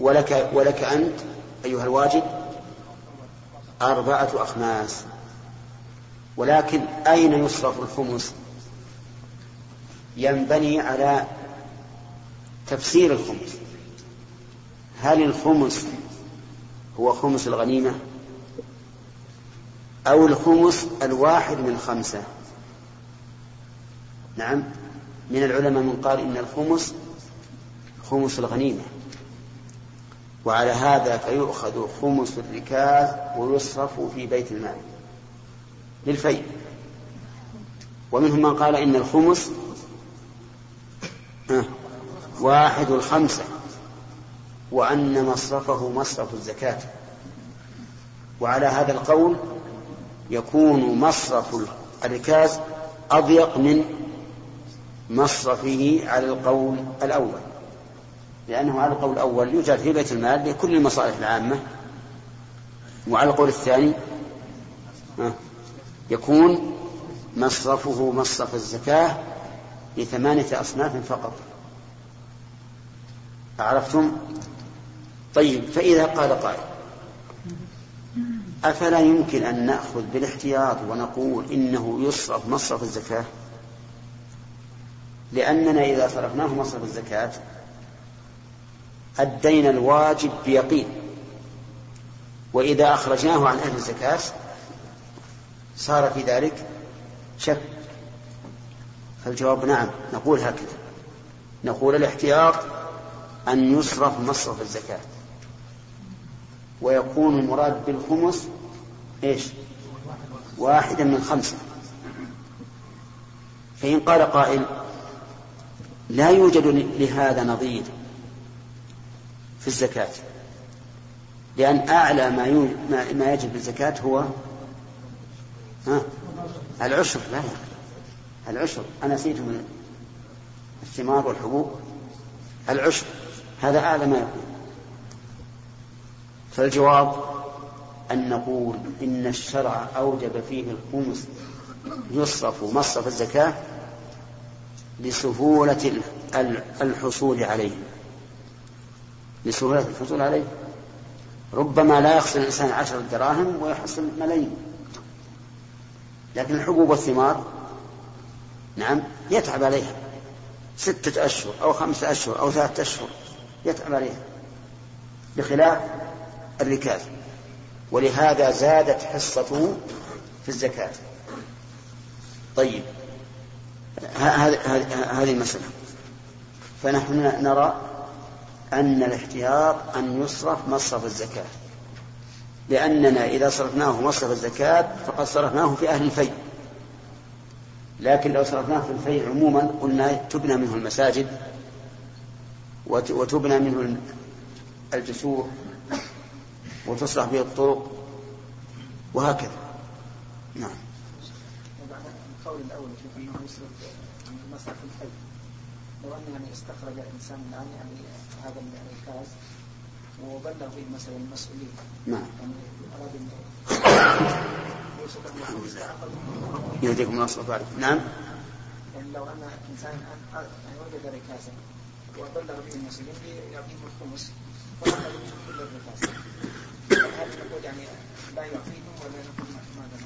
ولك ولك أنت أيها الواجب أربعة أخماس. ولكن أين يصرف الخمس؟ ينبني على تفسير الخمس. هل الخمس هو خمس الغنيمة؟ أو الخمس الواحد من خمسة؟ نعم. من العلماء من قال إن الخمس خمس الغنيمة. وعلى هذا فيؤخذ خمس الركاز ويصرف في بيت المال للفيء ومنهم من قال إن الخمس واحد الخمسة وأن مصرفه مصرف الزكاة. وعلى هذا القول يكون مصرف الركاز أضيق من مصرفه على القول الأول. لأنه على القول الأول يوجد في بيت المال لكل المصالح العامة وعلى القول الثاني يكون مصرفه مصرف الزكاة لثمانية أصناف فقط. عرفتم؟ طيب فإذا قال قائل أفلا يمكن أن نأخذ بالاحتياط ونقول إنه يصرف مصرف الزكاة؟ لأننا إذا صرفناه مصرف الزكاة أدينا الواجب بيقين. وإذا أخرجناه عن أهل الزكاة صار في ذلك شك. فالجواب نعم نقول هكذا. نقول الاحتياط أن يصرف مصرف الزكاة. ويكون المراد بالخمس إيش؟ واحدا من خمسة. فإن قال قائل لا يوجد لهذا نظير. في الزكاة. لأن أعلى ما ما يجب الزكاة هو ها؟ العشر لا العشر. أنا نسيت من الثمار والحبوب. العشر. هذا أعلى ما يكون. فالجواب أن نقول إن الشرع أوجب فيه الخمس يصرف مصرف الزكاة لسهولة الحصول عليه. لسهولة الحصول عليه. ربما لا يخسر الإنسان عشرة دراهم ويحصل ملايين. لكن الحبوب والثمار نعم يتعب عليها. ستة أشهر أو خمسة أشهر أو ثلاثة أشهر يتعب عليها. بخلاف الركاز. ولهذا زادت حصته في الزكاة. طيب. هذه المسألة. فنحن نرى أن الاحتياط أن يصرف مصرف الزكاة. لأننا إذا صرفناه مصرف الزكاة فقد صرفناه في أهل الفيء لكن لو صرفناه في الفيء عموما قلنا تبنى منه المساجد وتبنى منه الجسور وتصلح به الطرق وهكذا. نعم. القول الأول في يصرف مصرف الفيء لو أن يعني استخرج الإنسان الآن يعني هذا الكاس وبلغ به مثلا المسؤولين نعم. يعني أراد يهديكم الله صلى نعم. يعني لو أن إنسان يعني وجد ركازا وبلغ به المسؤولين يعطيهم الخمس. فأخذ منهم كل الركاز هل نقول يعني لا يعطيهم ولا نقول ماذا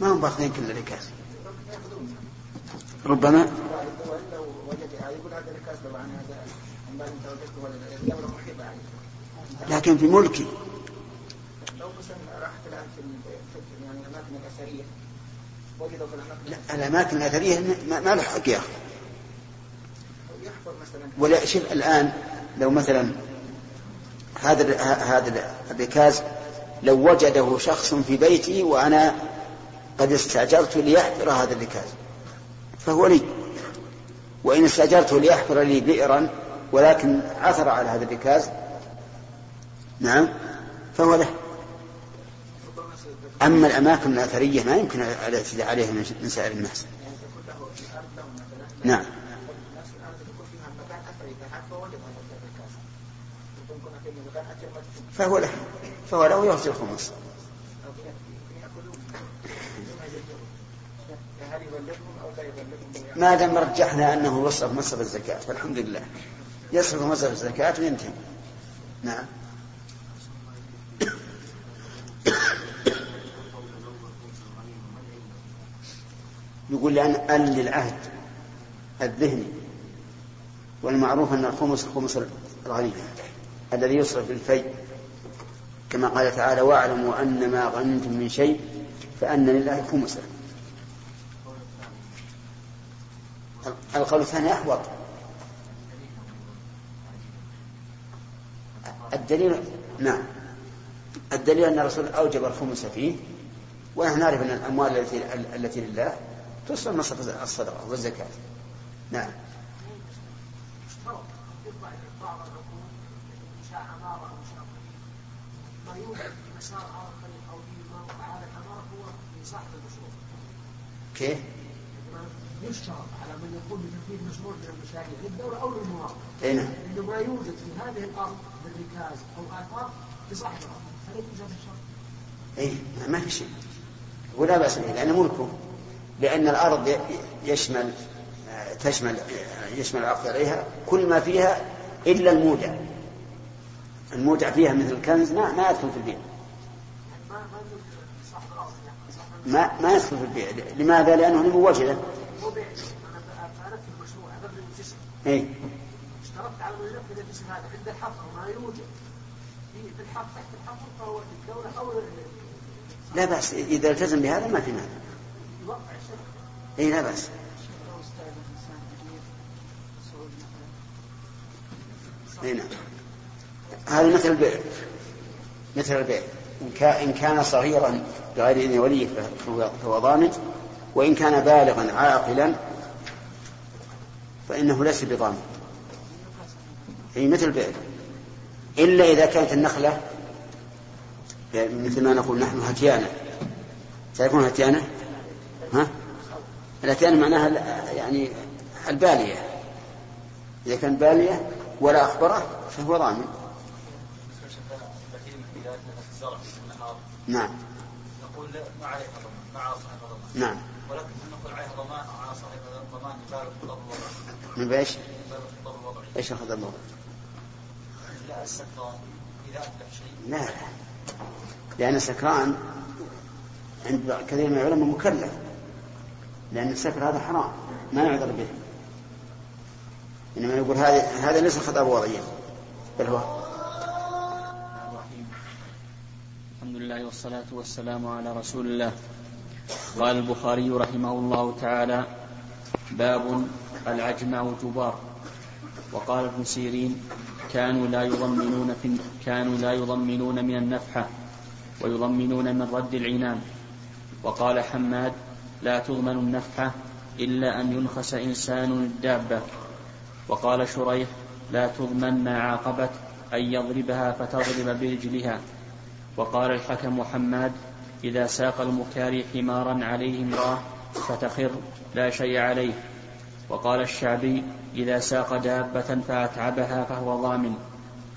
ما هم باخذين كل الركاز ربما يقول هذا هذا عن بعد انت وجدته ولا عليه لكن في ملكي. لو مثلا راحت الان في يعني الأماكن الأثرية وجدوا في الاماكن لا الاماكن الاثريه ما, له حق ياخذ ولا شوف الآن لو مثلا هذا هذا الركاز لو وجده شخص في بيتي وأنا قد استأجرت ليحفر هذا الركاز فهو لي. وإن استأجرته ليحفر لي بئرا ولكن عثر على هذا الركاز. نعم. فهو له. أما الأماكن الأثرية ما يمكن الاعتداء عليها من سائر الناس. نعم. فهو له. فهو له يعطي الخمس ما دام رجحنا أنه وصف مصرف الزكاة فالحمد لله. يصرف مصرف الزكاة وينتهي. نعم. يقول لأن أن للعهد الذهني والمعروف أن الخمس خمس الغني الذي يصرف بالفي كما قال تعالى واعلموا أن ما غنمتم من شيء فأن لله خمسه. القول الثاني أحوط. الدليل نعم. الدليل أن الرسول أوجب الخمس فيه ونحن نعرف أن الأموال التي التي لله تصل مصرف الصدقة والزكاة. نعم. كيف؟ يشترط على من يقوم بتنفيذ مشروع من المشاريع للدولة أو للمواطن. أي نعم. إنه ما يوجد في هذه الأرض من ركاز أو آثار لصاحب الأرض، هل يجوز هذا الشرط؟ أي ما في شيء ولا بأس به لأنه ملكه لأن الأرض يشمل تشمل يشمل العقد عليها كل ما فيها إلا المودع المودع فيها مثل الكنز ما ما يدخل في البيع ما ما يدخل في البيع لماذا؟ لأنه لموجده اي اشترطت على من ينفذ الاسم هذا عند الحفر ما يوجد. في الحفر تحت الحفر فهو للدولة أو لا بأس إذا التزم بهذا ما في مانع. اي لا بأس. اي نعم. هذا مثل البيع مثل البيع إن كان صغيرا بغير إذن وليه فهو ضامن وإن كان بالغا عاقلا فإنه ليس بضامن. هي مثل البيع إلا إذا كانت النخلة مثل ما نقول نحن هتيانة. تعرفون هتيانة؟ ها؟ الهتيانة معناها يعني البالية. إذا كان بالية ولا أخبره فهو ضامن. نعم. نقول ما عليها ضمان ما صاحب ضمان. نعم. ولكن نقول عليها ضمان على صاحب ضمان يبالغ في الوضعي من الوضعي إيش أخذ الوضع؟ لا لا. لأن السكران عند كثير من العلماء مكلف. لأن السكر هذا حرام. ما يعذر به. إنما يقول هذا هذا ليس خطأ وضعيا بل هو. الحمد لله والصلاة والسلام على رسول الله. قال البخاري رحمه الله تعالى باب العجمع جبار. وقال ابن سيرين كانوا لا يضمنون في كانوا لا يضمنون من النفحة ويضمنون من رد العنان. وقال حماد لا تضمن النفحة إلا أن ينخس إنسان الدابة. وقال شريح لا تضمن ما عاقبت أن يضربها فتضرب برجلها. وقال الحكم حماد إذا ساق المكاري حمارا عليه امرأة فتخر لا شيء عليه. وقال الشعبي إذا ساق دابة فأتعبها فهو ضامن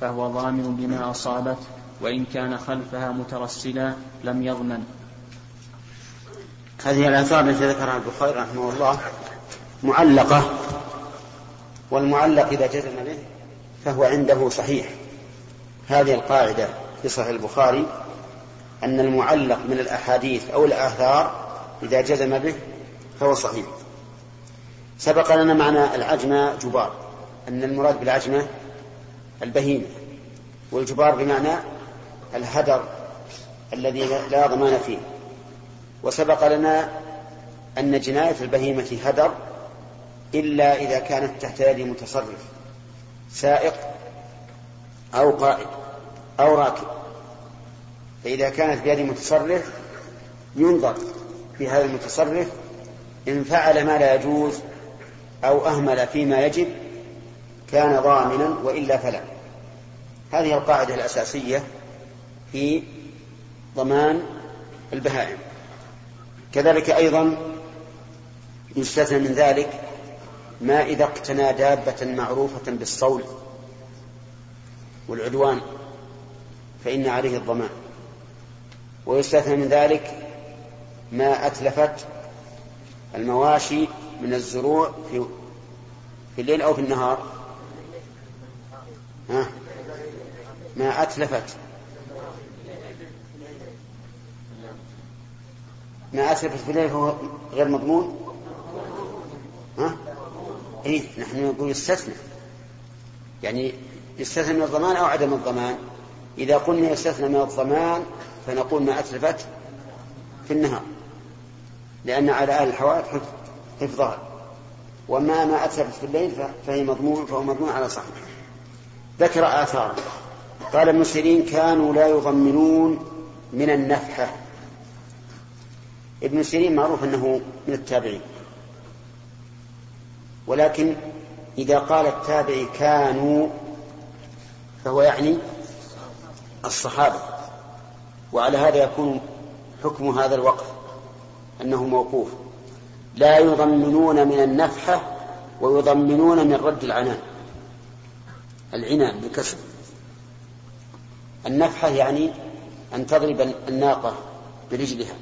فهو ضامن بما أصابت وإن كان خلفها مترسلا لم يضمن. هذه الآثار التي ذكرها البخاري رحمه الله معلقة والمعلق إذا جزم به فهو عنده صحيح. هذه القاعدة في صحيح البخاري أن المعلق من الأحاديث أو الآثار إذا جزم به فهو صحيح. سبق لنا معنى العجمة جبار أن المراد بالعجمة البهيمة والجبار بمعنى الهدر الذي لا ضمان فيه. وسبق لنا أن جناية البهيمة هدر إلا إذا كانت تحت يد متصرف سائق أو قائد أو راكب. فإذا كانت بيد متصرف ينظر في هذا المتصرف إن فعل ما لا يجوز أو أهمل فيما يجب كان ضامنا وإلا فلا. هذه القاعدة الأساسية في ضمان البهائم. كذلك أيضا يستثنى من ذلك ما إذا اقتنى دابة معروفة بالصول والعدوان فإن عليه الضمان. ويستثنى من ذلك ما أتلفت المواشي من الزروع في في الليل أو في النهار. ها؟ ما أتلفت. ما أتلفت في الليل فهو غير مضمون؟ ها؟ إيه نحن نقول يستثنى. يعني يستثنى من الضمان أو عدم الضمان؟ إذا قلنا يستثنى من الضمان فنقول ما أتلفت في النهار. لأن على أهل الحوائط حفظها وما ما أتلفت في الليل فهي مضمون فهو مضمون على صاحبه ذكر آثارا. قال ابن سيرين كانوا لا يضمنون من النفحة. ابن سيرين معروف أنه من التابعين. ولكن إذا قال التابعي كانوا فهو يعني الصحابة. وعلى هذا يكون حكم هذا الوقف. أنه موقوف. لا يضمنون من النفحة ويضمنون من رد العنان. العنان بكسر النفحة يعني أن تضرب الناقة برجلها.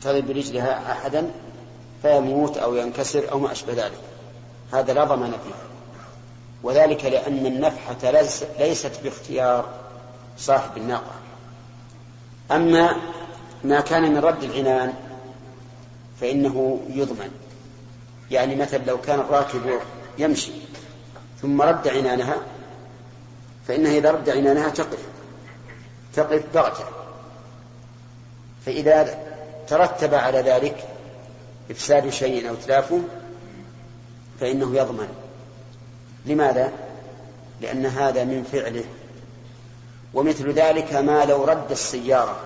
تضرب برجلها أحدا فيموت أو ينكسر أو ما أشبه ذلك. هذا لا ضمان فيه. وذلك لأن النفحة ليست باختيار صاحب الناقة. أما ما كان من رد العنان فإنه يضمن. يعني مثلا لو كان الراكب يمشي ثم رد عنانها فإنها إذا رد عنانها تقف تقف بغتة فإذا ترتب على ذلك إفساد شيء أو تلافه فإنه يضمن. لماذا؟ لأن هذا من فعله. ومثل ذلك ما لو رد السيارة.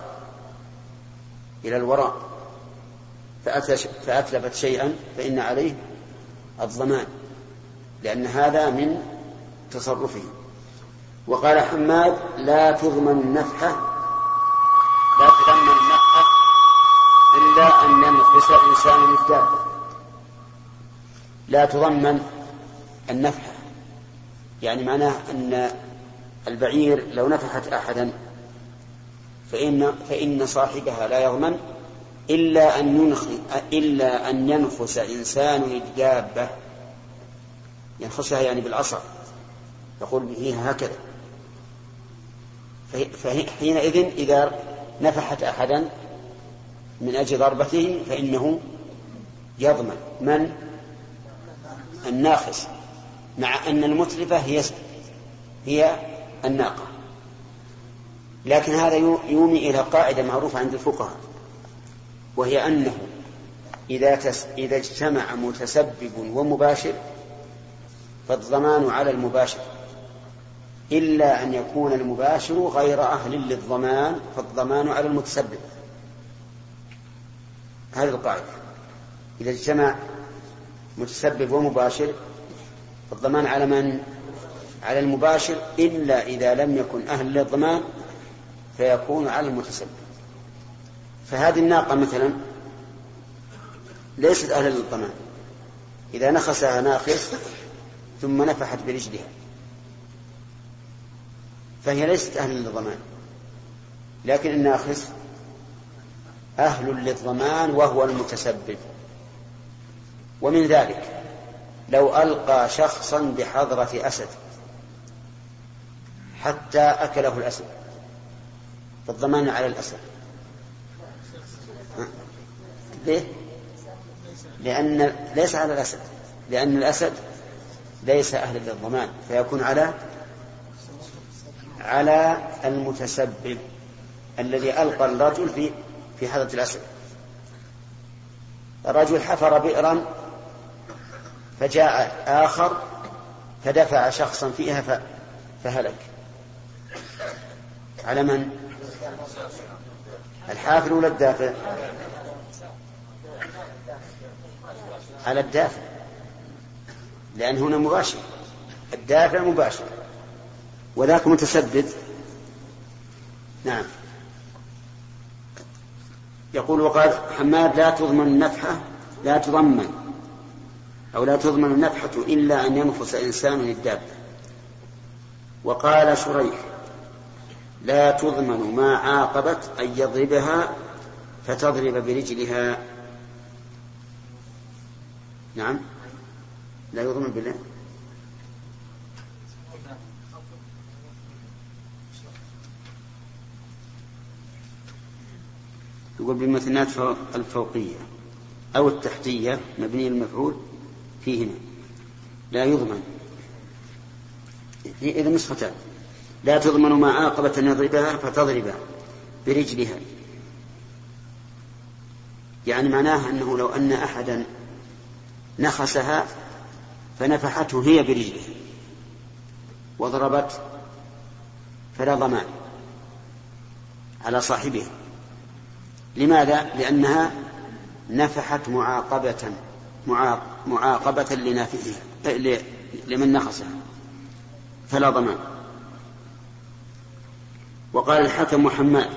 إلى الوراء فأتلفت شيئا فإن عليه الضمان لأن هذا من تصرفه. وقال حماد لا تضمن النفحة لا تضمن النفحة إلا أن ينقص إنسان الدابة لا تضمن النفحة يعني معناه أن البعير لو نفحت أحدا فإن فإن صاحبها لا يضمن إلا أن ينخ إلا أن ينخس إنسان الدابة ينخسها يعني بالعصا يقول به هكذا. فحينئذ إذا نفحت أحدا من أجل ضربته فإنه يضمن. من؟ الناخس مع أن المتلفة هي هي الناقة. لكن هذا يومي إلى قاعدة معروفة عند الفقهاء وهي أنه إذا تس إذا اجتمع متسبب ومباشر فالضمان على المباشر إلا أن يكون المباشر غير أهل للضمان فالضمان على المتسبب هذه القاعدة إذا اجتمع متسبب ومباشر فالضمان على من؟ على المباشر إلا إذا لم يكن أهل للضمان فيكون على المتسبب. فهذه الناقة مثلا ليست أهلا للضمان. إذا نخسها ناخس ثم نفحت برجلها. فهي ليست أهلا للضمان. لكن الناخس أهل للضمان وهو المتسبب. ومن ذلك لو ألقى شخصا بحضرة أسد حتى أكله الأسد. فالضمان على الأسد ليه؟ لأن ليس على الأسد لأن الأسد ليس أهلا للضمان فيكون على على المتسبب الذي ألقى الرجل في في حضرة الأسد الرجل حفر بئرا فجاء آخر فدفع شخصا فيها فهلك على من؟ الحافر ولا الدافع؟ على الدافع. لأن هنا مباشر. الدافع مباشر. وذاك متسدد. نعم. يقول وقال حماد لا تضمن النفحة لا تضمن. أو لا تضمن النفحة إلا أن ينفس إنسان الدابة وقال شريح لا تضمن ما عاقبت أن يضربها فتضرب برجلها. نعم. لا يضمن بالله. يقول بمثنات فوق- الفوقية أو التحتية مبني المفعول فيهما لا يضمن. إذا نسختان. لا تضمن ما عاقبة أن يضربها فتضرب برجلها. يعني معناه أنه لو أن أحدا نخسها فنفحته هي برجلها وضربت فلا ضمان على صاحبها. لماذا؟ لأنها نفحت معاقبة معاق- معاقبة لنافذها ل- لمن نخسها فلا ضمان. وقال الحكم محمد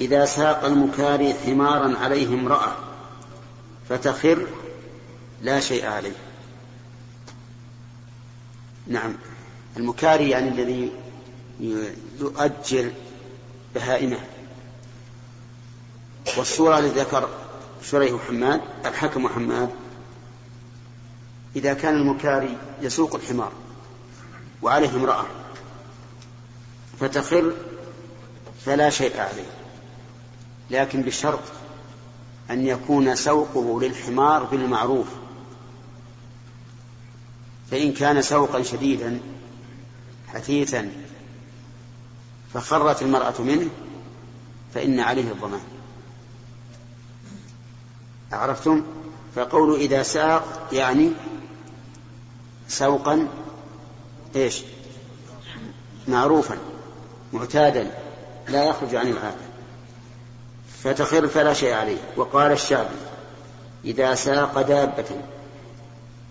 إذا ساق المكاري حمارا عليه امرأة فتخر لا شيء عليه. نعم المكاري يعني الذي يؤجر بهائمة. والصورة التي ذكر شريح حماد الحكم حماد إذا كان المكاري يسوق الحمار وعليه امرأة فتخر فلا شيء عليه. لكن بشرط أن يكون سوقه للحمار بالمعروف. فإن كان سوقا شديدا حثيثا فخرت المرأة منه فإن عليه الضمان. عرفتم؟ فقول إذا ساق يعني سوقا إيش؟ معروفا. معتادا لا يخرج عن العادة. فتخر فلا شيء عليه. وقال الشعبي إذا ساق دابة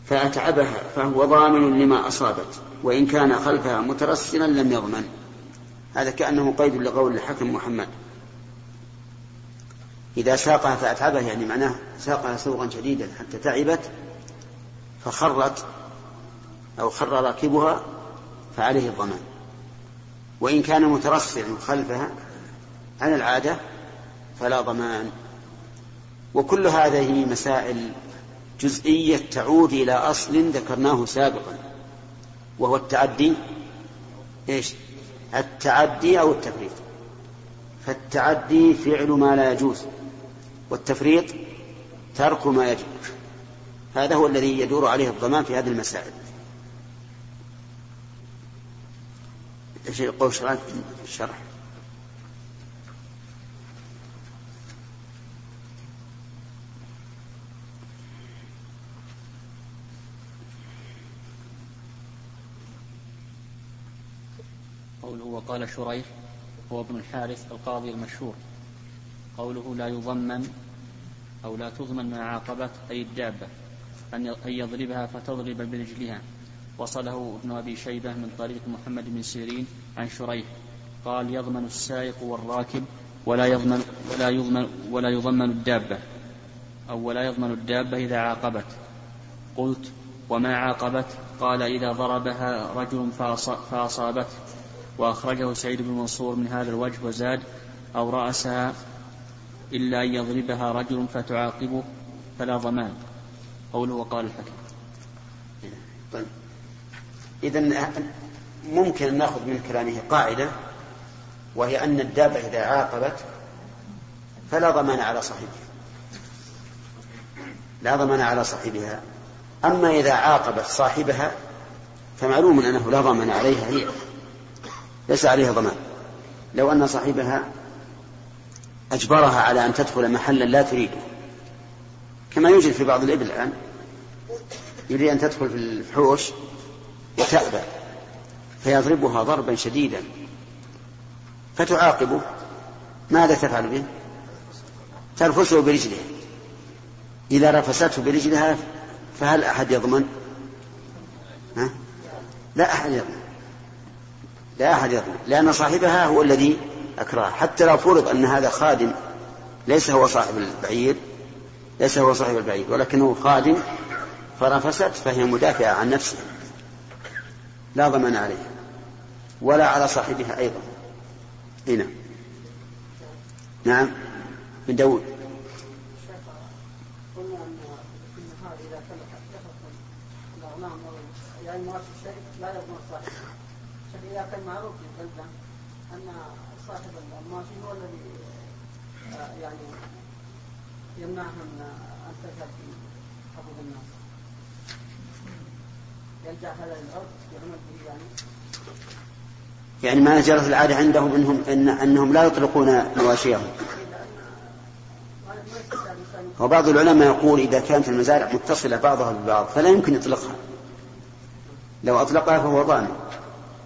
فأتعبها فهو ضامن لما أصابت وإن كان خلفها مترسلا لم يضمن. هذا كأنه قيد لقول الحكم محمد. إذا ساقها فأتعبها يعني معناه ساقها سوقا شديدا حتى تعبت فخرت أو خر راكبها فعليه الضمان. وإن كان مترصعا خلفها عن العادة فلا ضمان. وكل هذه مسائل جزئية تعود إلى أصل ذكرناه سابقا وهو التعدي إيش؟ التعدي أو التفريط. فالتعدي فعل ما لا يجوز والتفريط ترك ما يجب هذا هو الذي يدور عليه الضمان في هذه المسائل. إيش يقول شرح. الشرح قوله وقال شريح هو ابن الحارث القاضي المشهور. قوله لا يضمن أو لا تضمن مع عاقبة أي الدابة أن يضربها فتضرب برجلها وصله ابن أبي شيبة من طريق محمد بن سيرين عن شريح. قال يضمن السائق والراكب ولا يضمن ولا يضمن ولا يضمن الدابة. أو ولا يضمن الدابة إذا عاقبت. قلت وما عاقبت؟ قال إذا ضربها رجل فأص- فأصابته. وأخرجه سعيد بن منصور من هذا الوجه وزاد أو رأسها إلا أن يضربها رجل فتعاقبه فلا ضمان. قوله وقال الحكم طيب. إذا ممكن أن نأخذ من كلامه قاعدة وهي أن الدابة إذا عاقبت فلا ضمان على صاحبها. لا ضمان على صاحبها. أما إذا عاقبت صاحبها فمعلوم أنه لا ضمان عليها هي. ليس عليها ضمان. لو أن صاحبها أجبرها على أن تدخل محلا لا تريده. كما يوجد في بعض الإبل الآن. يريد أن تدخل في الفحوش وتأبى فيضربها ضربا شديدا فتعاقبه ماذا تفعل به؟ ترفسه برجلها إذا رفسته برجلها فهل أحد يضمن؟ ها؟ لا أحد يضمن لا أحد يضمن لأن صاحبها هو الذي أكره حتى لو فرض أن هذا خادم ليس هو صاحب البعير ليس هو صاحب البعير ولكنه خادم فرفست فهي مدافعة عن نفسها لا ضمان عليها ولا على صاحبها أيضا. هنا نعم. من داود. يعني مؤسس الشيء لا يضمن صاحبه عشان اذا كان معروف في البلده أن صاحب الماشي هو الذي يعني يمنعها من ان تذهب في حفظ الناس. يعني. يعني ما جرت العادة عندهم أنهم إن أنهم لا يطلقون مواشيهم. وبعض العلماء يقول إذا كانت المزارع متصلة بعضها ببعض فلا يمكن إطلاقها. لو أطلقها فهو ضامن.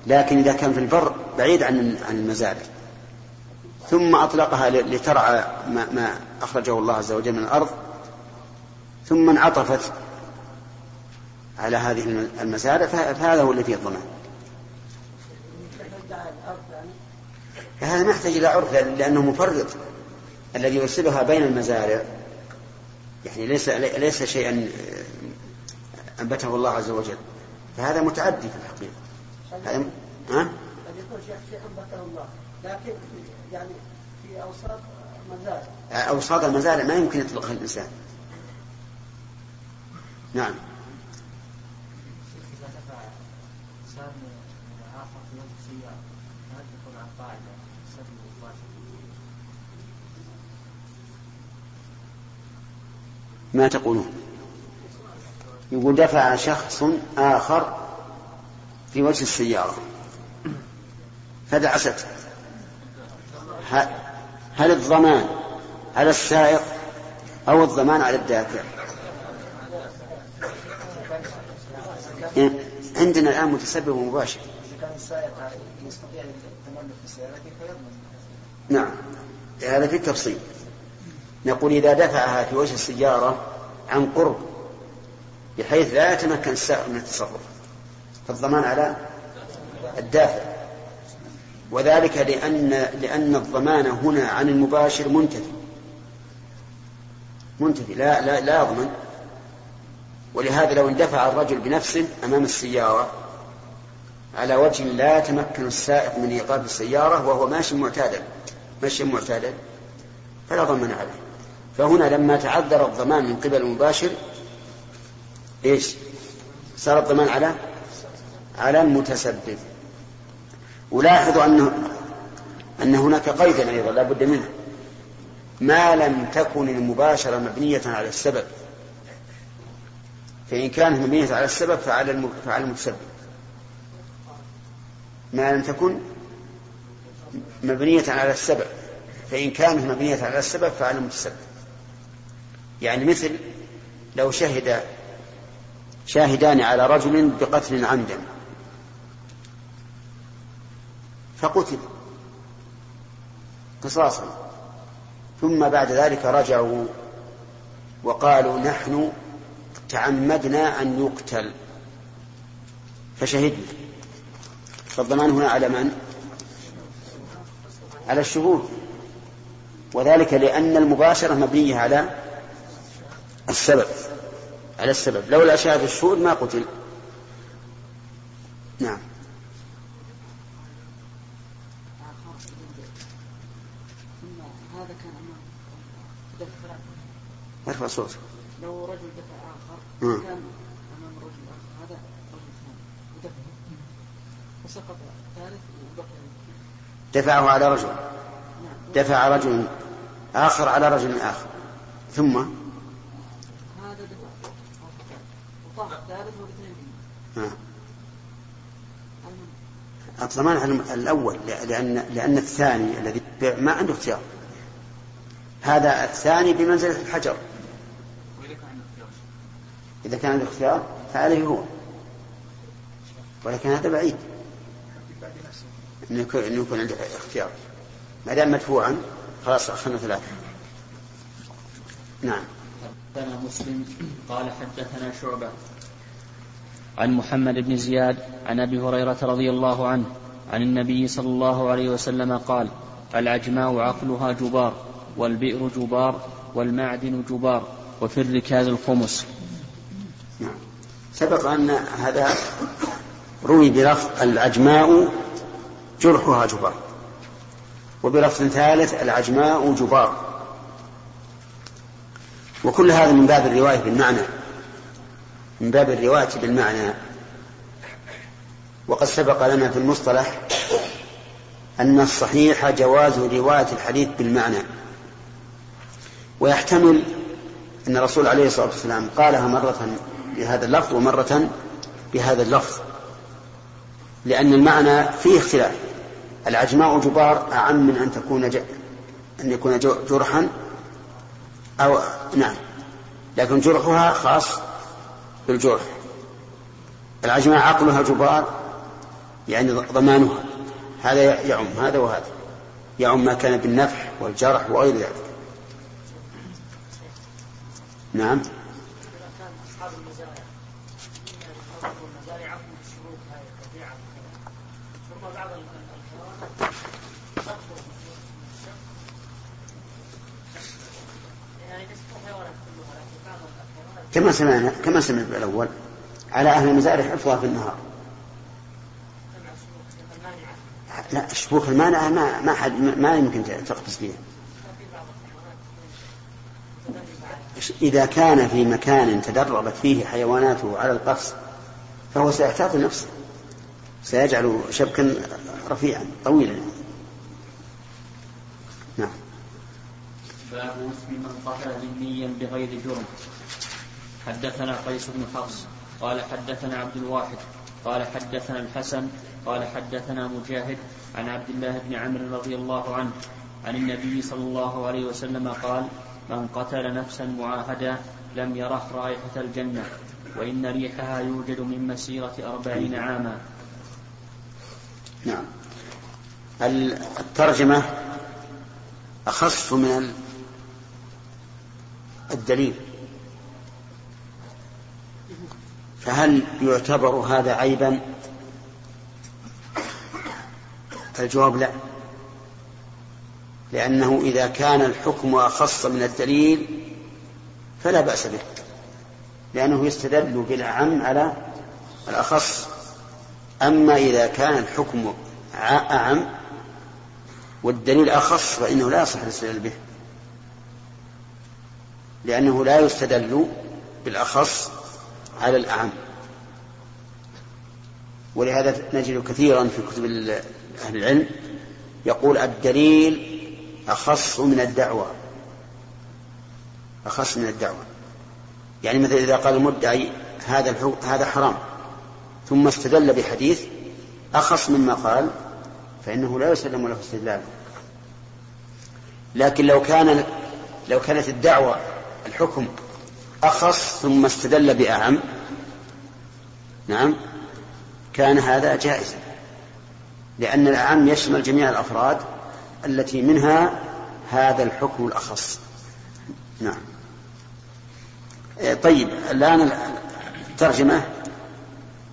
لكن إذا كان في البر بعيد عن عن المزارع. ثم أطلقها لترعى ما, ما أخرجه الله عز وجل من الأرض. ثم انعطفت. على هذه المزارع فهذا هو الذي فيه الضمان هذا ما يحتاج إلى عرف لأنه مفرط. الذي يرسلها بين المزارع يعني ليس ليس شيئا أنبته الله عز وجل. فهذا متعدي في الحقيقة. هذا ها؟ قد يكون شيء شيء أنبته الله. لكن يعني في أوساط مزارع أوساط المزارع ما يمكن يطلقها الإنسان. نعم إذا دفع إنسان آخر في وجه سيارة هل تكون عن قاعدة سبب مباشر ما تقولون. يقول دفع شخص آخر في وجه السيارة. فدعست. هل الضمان على السائق أو الضمان على الدافع؟ عندنا الآن متسبب مباشر. نعم. هذا في التفصيل. نقول إذا دفعها في وجه السيارة عن قرب بحيث لا يتمكن السائق من التصرف. فالضمان على الدافع. وذلك لأن لأن الضمان هنا عن المباشر منتفي. منتفي لا لا لا يضمن. ولهذا لو اندفع الرجل بنفسه أمام السيارة على وجه لا يتمكن السائق من إيقاف السيارة وهو ماشي معتادا ماشي معتادا فلا ضمان عليه. فهنا لما تعذر الضمان من قبل المباشر إيش؟ صار الضمان على على المتسبب. ولاحظوا أنه أن هناك قيدا أيضا لا بد منه. ما لم تكن المباشرة مبنية على السبب. فإن كانت مبنية على السبب فعلى فعلى المتسبب. ما لم تكن مبنية على السبب. فإن كانت مبنية على السبب فعلى المتسبب. يعني مثل لو شهد شاهدان على رجل بقتل عمدا فقتل قصاصا ثم بعد ذلك رجعوا وقالوا نحن تعمدنا أن يقتل فشهدنا فالضمان هنا على من؟ على الشهود وذلك لأن المباشرة مبنية على السبب على السبب. لولا شهادة الشهود ما قتل. نعم. ارفع صوتك لو رجل دفع آخر. مم. كان أمام رجل آخر هذا رجل ثاني ودفع فسقط الثالث وبقي دفعه على رجل. نعم. دفع رجل آخر على رجل آخر. ثم؟ الضمان على الأول لأن لأن الثاني الذي ما عنده اختيار. هذا الثاني بمنزلة الحجر. وإذا كان عنده اختيار. إذا كان عنده اختيار فعليه هو. ولكن هذا بعيد. إنه يكون عنده اختيار. ما دام مدفوعا خلاص أخذنا ثلاثة. نعم. حدثنا مسلم قال حدثنا شعبة. عن محمد بن زياد عن أبي هريرة رضي الله عنه عن النبي صلى الله عليه وسلم قال العجماء عقلها جبار والبئر جبار والمعدن جبار وفي الركاز الخمس. نعم. سبق أن هذا روي بلفظ العجماء جرحها جبار وبلفظ ثالث العجماء جبار. وكل هذا من باب الرواية بالمعنى. من باب الرواية بالمعنى. وقد سبق لنا في المصطلح أن الصحيح جواز رواية الحديث بالمعنى. ويحتمل أن الرسول عليه الصلاة والسلام قالها مرة بهذا اللفظ ومرة بهذا اللفظ. لأن المعنى فيه اختلاف. العجماء جبار أعم من أن تكون ج... أن يكون جرحا أو نعم. لكن جرحها خاص. بالجرح. العجماء عقلها جبار يعني ضمانها. هذا يعم هذا وهذا. يعم ما كان بالنفح والجرح وغير ذلك. نعم إذا كان أصحاب المزارع أصحاب المزارع عقلوا بالشروط هاي الطبيعة وكذا ثم بعض الحيوانات تكفر يعني ليست الحيوانات كلها لكن بعض الحيوانات كما سمعنا كما سمعنا بالأول على أهل المزارع حفظها في النهار. لا الشبوك المانعة ما ما حد ما يمكن تقفز عليها إذا كان في مكان تدربت فيه حيواناته على القفز فهو سيحتاط نفسه. سيجعل شبكا رفيعا طويلا. نعم. باب اسم من قتل ذميا بغير جرم. حدثنا قيس بن حفص قال حدثنا عبد الواحد قال حدثنا الحسن قال حدثنا مجاهد عن عبد الله بن عمرو رضي الله عنه عن النبي صلى الله عليه وسلم قال من قتل نفسا معاهدا لم يره رائحة الجنة وإن ريحها يوجد من مسيرة أربعين عاما. نعم. الترجمة أخص من ال- الدليل. فهل يعتبر هذا عيبا؟ الجواب لا. لأنه إذا كان الحكم أخص من الدليل فلا بأس به. لأنه يستدل بالأعم على الأخص. أما إذا كان الحكم أعم والدليل أخص فإنه لا يصح الاستدلال به. لأنه لا يستدل بالأخص على الأعم. ولهذا نجد كثيرا في كتب أهل العلم يقول الدليل أخص من الدعوة. أخص من الدعوة. يعني مثلا إذا قال المدعي هذا هذا حرام ثم استدل بحديث أخص مما قال فإنه لا يسلم له استدلاله لكن لو كان لو كانت الدعوة الحكم أخص ثم استدل بأعم. نعم. كان هذا جائزا لأن الأعم يشمل جميع الأفراد التي منها هذا الحكم الأخص. نعم. طيب الآن الترجمة.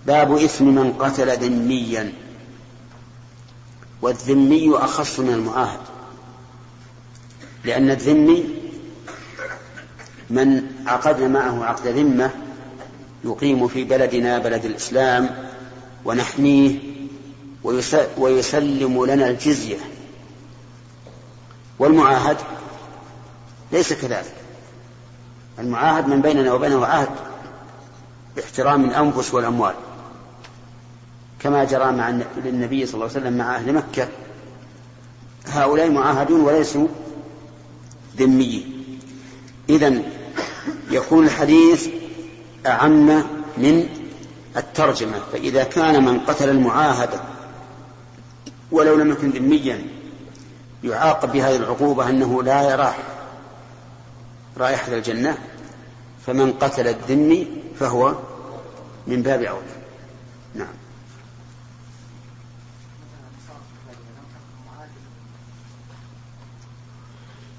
باب إثم من قتل ذميا. والذمي أخص من المعاهد. لأن الذمي من عقدنا معه عقد ذمة يقيم في بلدنا بلد الإسلام ونحميه ويس- ويسلم لنا الجزية والمعاهد ليس كذلك. المعاهد من بيننا وبينه عهد باحترام الأنفس والأموال. كما جرى مع الن- النبي صلى الله عليه وسلم مع أهل مكة هؤلاء معاهدون وليسوا ذميين. إذا يكون الحديث أعم من الترجمة فإذا كان من قتل المعاهدة ولو لم يكن ذميا يعاقب بهذه العقوبة أنه لا يرى رائحة الجنة فمن قتل الذمي فهو من باب أولى نعم.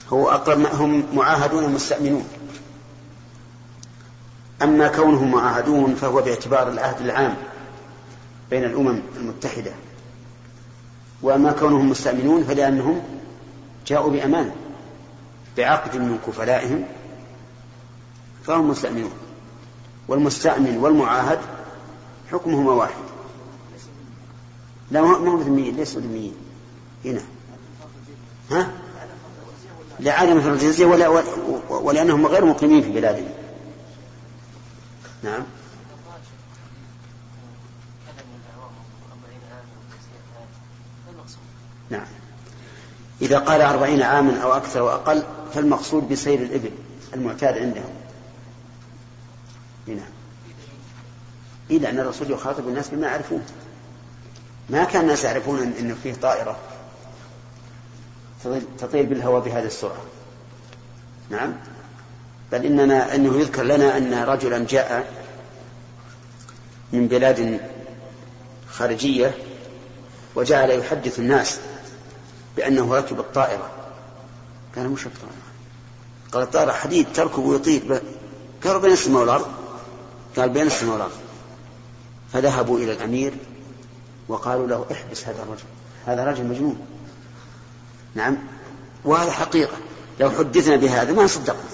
هو أقرب هم معاهدون مستأمنون أما كونهم معاهدون فهو باعتبار العهد العام بين الأمم المتحدة وأما كونهم مستأمنون فلأنهم جاءوا بأمان بعقد من كفلائهم فهم مستأمنون والمستأمن والمعاهد حكمهما واحد لا ما هم ذميين ليسوا ذميين هنا ها؟ لعدم الجزية ولا ولأنهم غير مقيمين في بلادهم نعم. نعم. إذا قال أربعين عاما أو أكثر وأقل فالمقصود بسير الإبل المعتاد عندهم. إيه، نعم. إذا أن الرسول يخاطب الناس بما يعرفون. ما كان الناس يعرفون إن فيه طائرة تطير بالهواء بهذه السرعة. نعم. بل إننا أنه يذكر لنا أن رجلا جاء من بلاد خارجية وجعل يحدث الناس بأنه ركب الطائرة. قال مش الطائرة. قال الطائرة حديد تركب ويطير قالوا بين السماء والأرض. قال بين السماء والأرض. فذهبوا إلى الأمير وقالوا له احبس هذا الرجل. هذا رجل مجنون. نعم. وهذا حقيقة. لو حدثنا بهذا ما صدقنا.